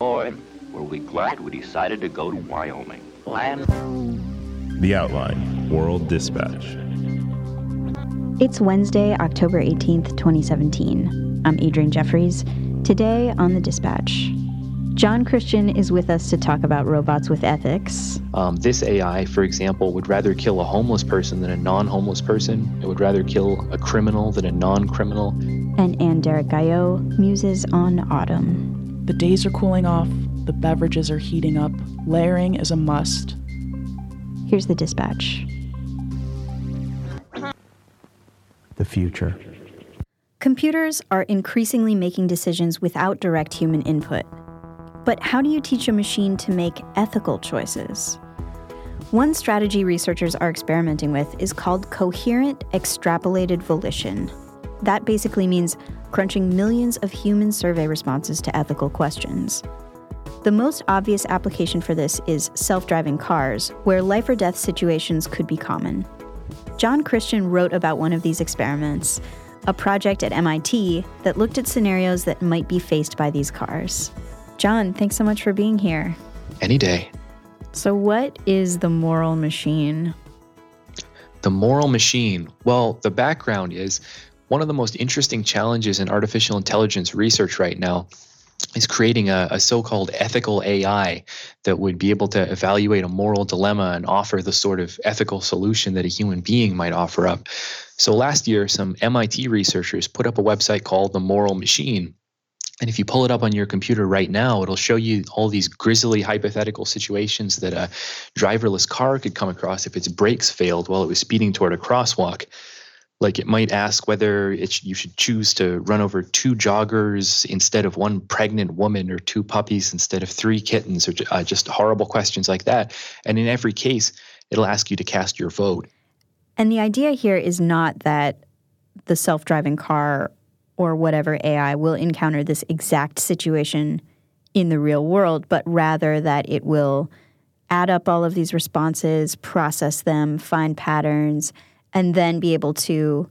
Boy, were we glad we decided to go to Wyoming. Land. The Outline World Dispatch. It's Wednesday, October 18th, 2017. I'm Adrianne Jeffries. Today on The Dispatch. Jon Christian is with us to talk about robots with ethics. Um, this AI, for example, would rather kill a homeless person than a non homeless person. It would rather kill a criminal than a non criminal. And Ann-Derrick Gaillot muses on autumn. The days are cooling off, the beverages are heating up, layering is a must. Here's the dispatch. The future. Computers are increasingly making decisions without direct human input. But how do you teach a machine to make ethical choices? One strategy researchers are experimenting with is called coherent extrapolated volition. That basically means crunching millions of human survey responses to ethical questions. The most obvious application for this is self driving cars, where life or death situations could be common. Jon Christian wrote about one of these experiments, a project at MIT that looked at scenarios that might be faced by these cars. Jon, thanks so much for being here. Any day. So, what is the moral machine? The moral machine. Well, the background is one of the most interesting challenges in artificial intelligence research right now is creating a, a so called ethical AI that would be able to evaluate a moral dilemma and offer the sort of ethical solution that a human being might offer up. So, last year, some MIT researchers put up a website called The Moral Machine and if you pull it up on your computer right now, it'll show you all these grisly hypothetical situations that a driverless car could come across if its brakes failed while it was speeding toward a crosswalk. Like it might ask whether it, you should choose to run over two joggers instead of one pregnant woman or two puppies instead of three kittens or uh, just horrible questions like that. And in every case, it'll ask you to cast your vote. And the idea here is not that the self driving car or whatever AI will encounter this exact situation in the real world, but rather that it will add up all of these responses, process them, find patterns, and then be able to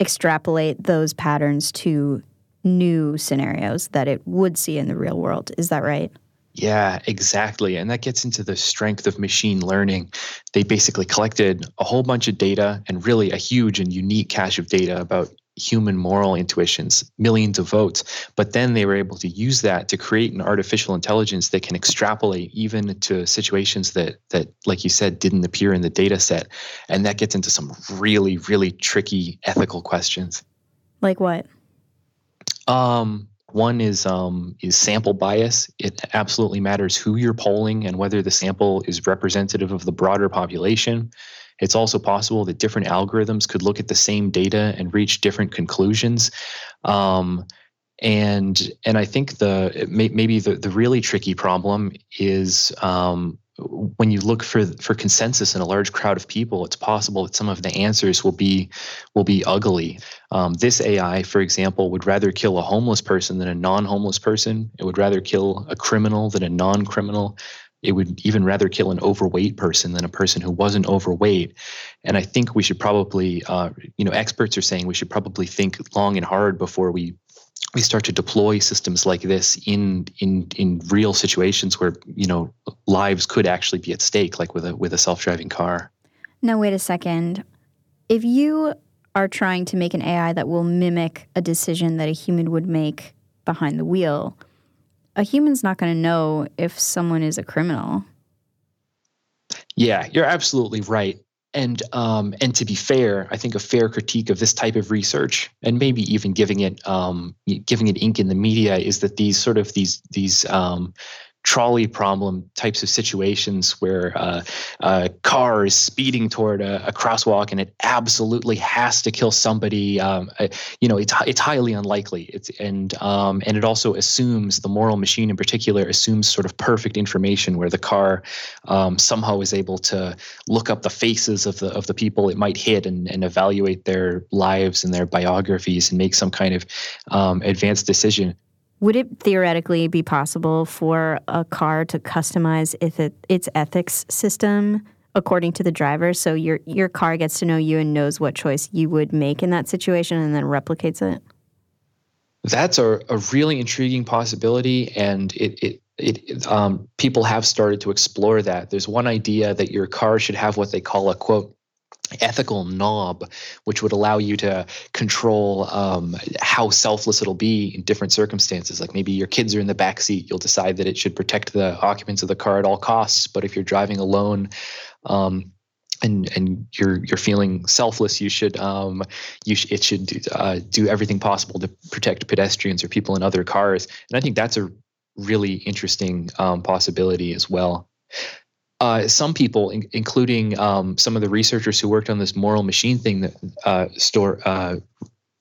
extrapolate those patterns to new scenarios that it would see in the real world. Is that right? Yeah, exactly. And that gets into the strength of machine learning. They basically collected a whole bunch of data and really a huge and unique cache of data about human moral intuitions, millions of votes. But then they were able to use that to create an artificial intelligence that can extrapolate even to situations that that, like you said, didn't appear in the data set. And that gets into some really, really tricky ethical questions. Like what? Um, one is um, is sample bias. It absolutely matters who you're polling and whether the sample is representative of the broader population. It's also possible that different algorithms could look at the same data and reach different conclusions. Um, and and I think the may, maybe the, the really tricky problem is um, when you look for for consensus in a large crowd of people, it's possible that some of the answers will be will be ugly. Um, this AI, for example, would rather kill a homeless person than a non-homeless person. It would rather kill a criminal than a non-criminal it would even rather kill an overweight person than a person who wasn't overweight. And I think we should probably, uh, you know, experts are saying we should probably think long and hard before we we start to deploy systems like this in in in real situations where you know lives could actually be at stake, like with a with a self driving car. Now wait a second. If you are trying to make an AI that will mimic a decision that a human would make behind the wheel, a human's not going to know if someone is a criminal. Yeah, you're absolutely right. And um, and to be fair, I think a fair critique of this type of research, and maybe even giving it um, giving it ink in the media, is that these sort of these these um, trolley problem types of situations where uh, a car is speeding toward a, a, crosswalk and it absolutely has to kill somebody. Um, you know, it's it's highly unlikely. It's and um, and it also assumes the moral machine in particular assumes sort of perfect information where the car um, somehow is able to look up the faces of the of the people it might hit and, and evaluate their lives and their biographies and make some kind of um, advanced decision. Would it theoretically be possible for a car to customize it, its ethics system according to the driver? So your your car gets to know you and knows what choice you would make in that situation and then replicates it? That's a, a really intriguing possibility. And it, it it, um, people have started to explore that. There's one idea that your car should have what they call a quote ethical knob, which would allow you to control um, how selfless it'll be in different circumstances. Like maybe your kids are in the back seat, you'll decide that it should protect the occupants of the car at all costs. But if you're driving alone, um, and and you're you're feeling selfless, you should um, you sh- it should uh, do everything possible to protect pedestrians or people in other cars. And I think that's a really interesting um, possibility as well. Uh, some people, in, including um, some of the researchers who worked on this moral machine thing that uh, store uh,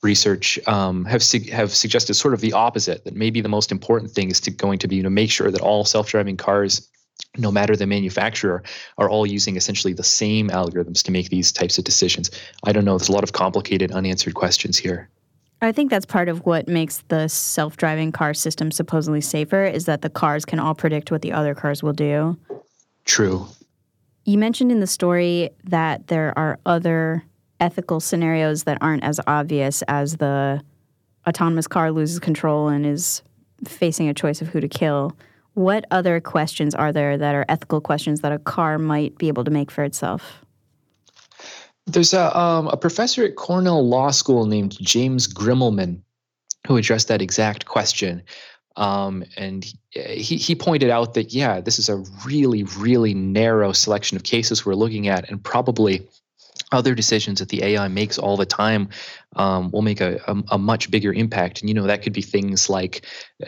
research, um, have su- have suggested sort of the opposite. That maybe the most important thing is to going to be to make sure that all self-driving cars, no matter the manufacturer, are all using essentially the same algorithms to make these types of decisions. I don't know. There's a lot of complicated, unanswered questions here. I think that's part of what makes the self-driving car system supposedly safer is that the cars can all predict what the other cars will do. True. You mentioned in the story that there are other ethical scenarios that aren't as obvious as the autonomous car loses control and is facing a choice of who to kill. What other questions are there that are ethical questions that a car might be able to make for itself? There's a, um, a professor at Cornell Law School named James Grimmelmann who addressed that exact question. Um, and he, he pointed out that, yeah, this is a really, really narrow selection of cases we're looking at, and probably other decisions that the AI makes all the time um, will make a, a, a, much bigger impact. And, you know, that could be things like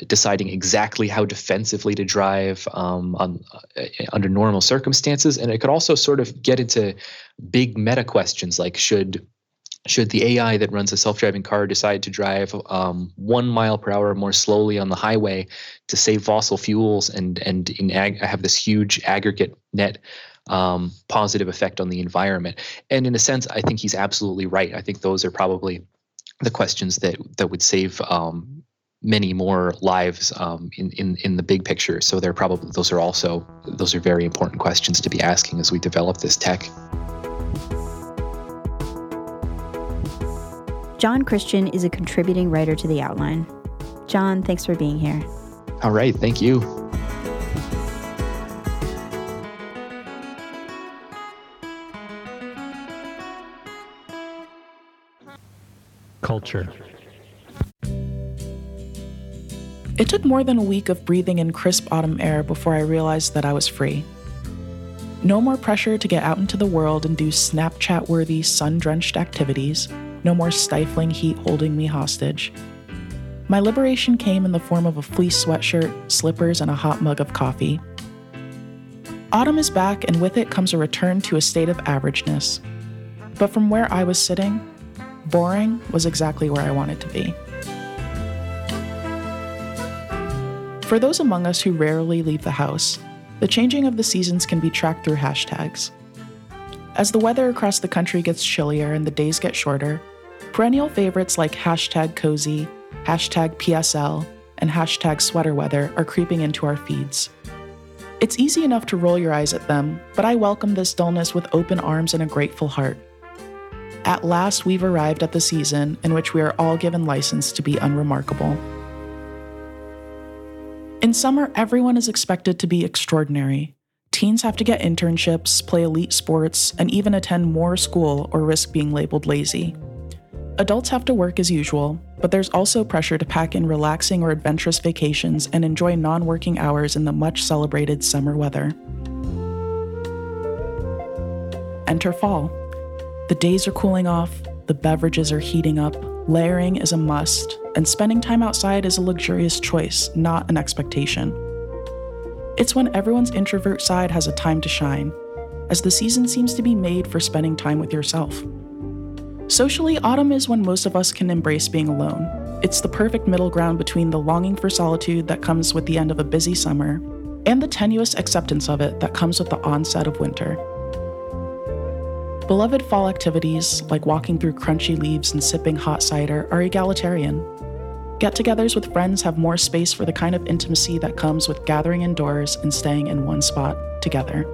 deciding exactly how defensively to drive um, on, uh, under normal circumstances. And it could also sort of get into big meta questions like should should the AI that runs a self-driving car decide to drive um, one mile per hour more slowly on the highway to save fossil fuels and and ag- have this huge aggregate net um, positive effect on the environment? And in a sense, I think he's absolutely right. I think those are probably the questions that that would save um, many more lives um, in, in in the big picture. So they're probably those are also those are very important questions to be asking as we develop this tech. Jon Christian is a contributing writer to The Outline. Jon, thanks for being here. All right, thank you. Culture. It took more than a week of breathing in crisp autumn air before I realized that I was free. No more pressure to get out into the world and do Snapchat worthy, sun drenched activities no more stifling heat holding me hostage. My liberation came in the form of a fleece sweatshirt, slippers, and a hot mug of coffee. Autumn is back, and with it comes a return to a state of averageness. But from where I was sitting, boring was exactly where I wanted to be. For those among us who rarely leave the house, the changing of the seasons can be tracked through hashtags. As the weather across the country gets chillier and the days get shorter, perennial favorites like hashtag cozy, hashtag PSL, and hashtag sweater weather are creeping into our feeds. It's easy enough to roll your eyes at them, but I welcome this dullness with open arms and a grateful heart. At last, we've arrived at the season in which we are all given license to be unremarkable. In summer, everyone is expected to be extraordinary, Teens have to get internships, play elite sports, and even attend more school or risk being labeled lazy. Adults have to work as usual, but there's also pressure to pack in relaxing or adventurous vacations and enjoy non working hours in the much celebrated summer weather. Enter fall. The days are cooling off, the beverages are heating up, layering is a must, and spending time outside is a luxurious choice, not an expectation. It's when everyone's introvert side has a time to shine, as the season seems to be made for spending time with yourself. Socially, autumn is when most of us can embrace being alone. It's the perfect middle ground between the longing for solitude that comes with the end of a busy summer and the tenuous acceptance of it that comes with the onset of winter. Beloved fall activities, like walking through crunchy leaves and sipping hot cider, are egalitarian. Get togethers with friends have more space for the kind of intimacy that comes with gathering indoors and staying in one spot together.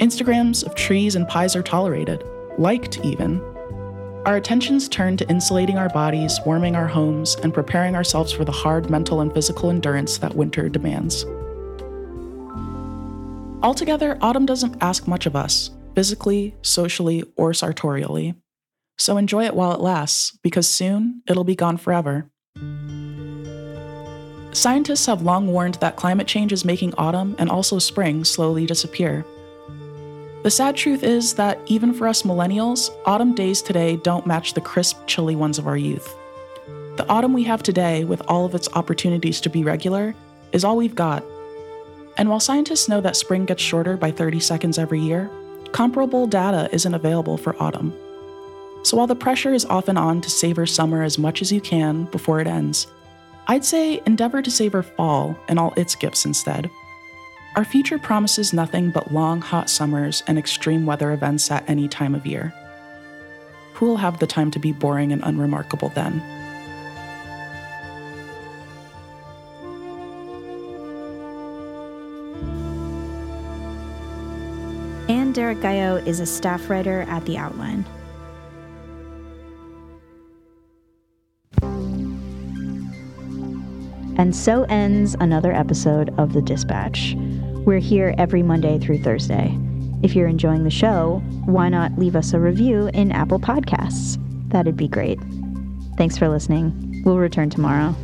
Instagrams of trees and pies are tolerated, liked even. Our attentions turn to insulating our bodies, warming our homes, and preparing ourselves for the hard mental and physical endurance that winter demands. Altogether, autumn doesn't ask much of us, physically, socially, or sartorially. So enjoy it while it lasts, because soon it'll be gone forever. Scientists have long warned that climate change is making autumn and also spring slowly disappear. The sad truth is that even for us millennials, autumn days today don't match the crisp, chilly ones of our youth. The autumn we have today, with all of its opportunities to be regular, is all we've got. And while scientists know that spring gets shorter by 30 seconds every year, comparable data isn't available for autumn. So while the pressure is often on to savor summer as much as you can before it ends, I'd say endeavor to savor fall and all its gifts instead. Our future promises nothing but long, hot summers and extreme weather events at any time of year. Who will have the time to be boring and unremarkable then? Ann-Derrick Gaillot is a staff writer at The Outline. And so ends another episode of The Dispatch. We're here every Monday through Thursday. If you're enjoying the show, why not leave us a review in Apple Podcasts? That'd be great. Thanks for listening. We'll return tomorrow.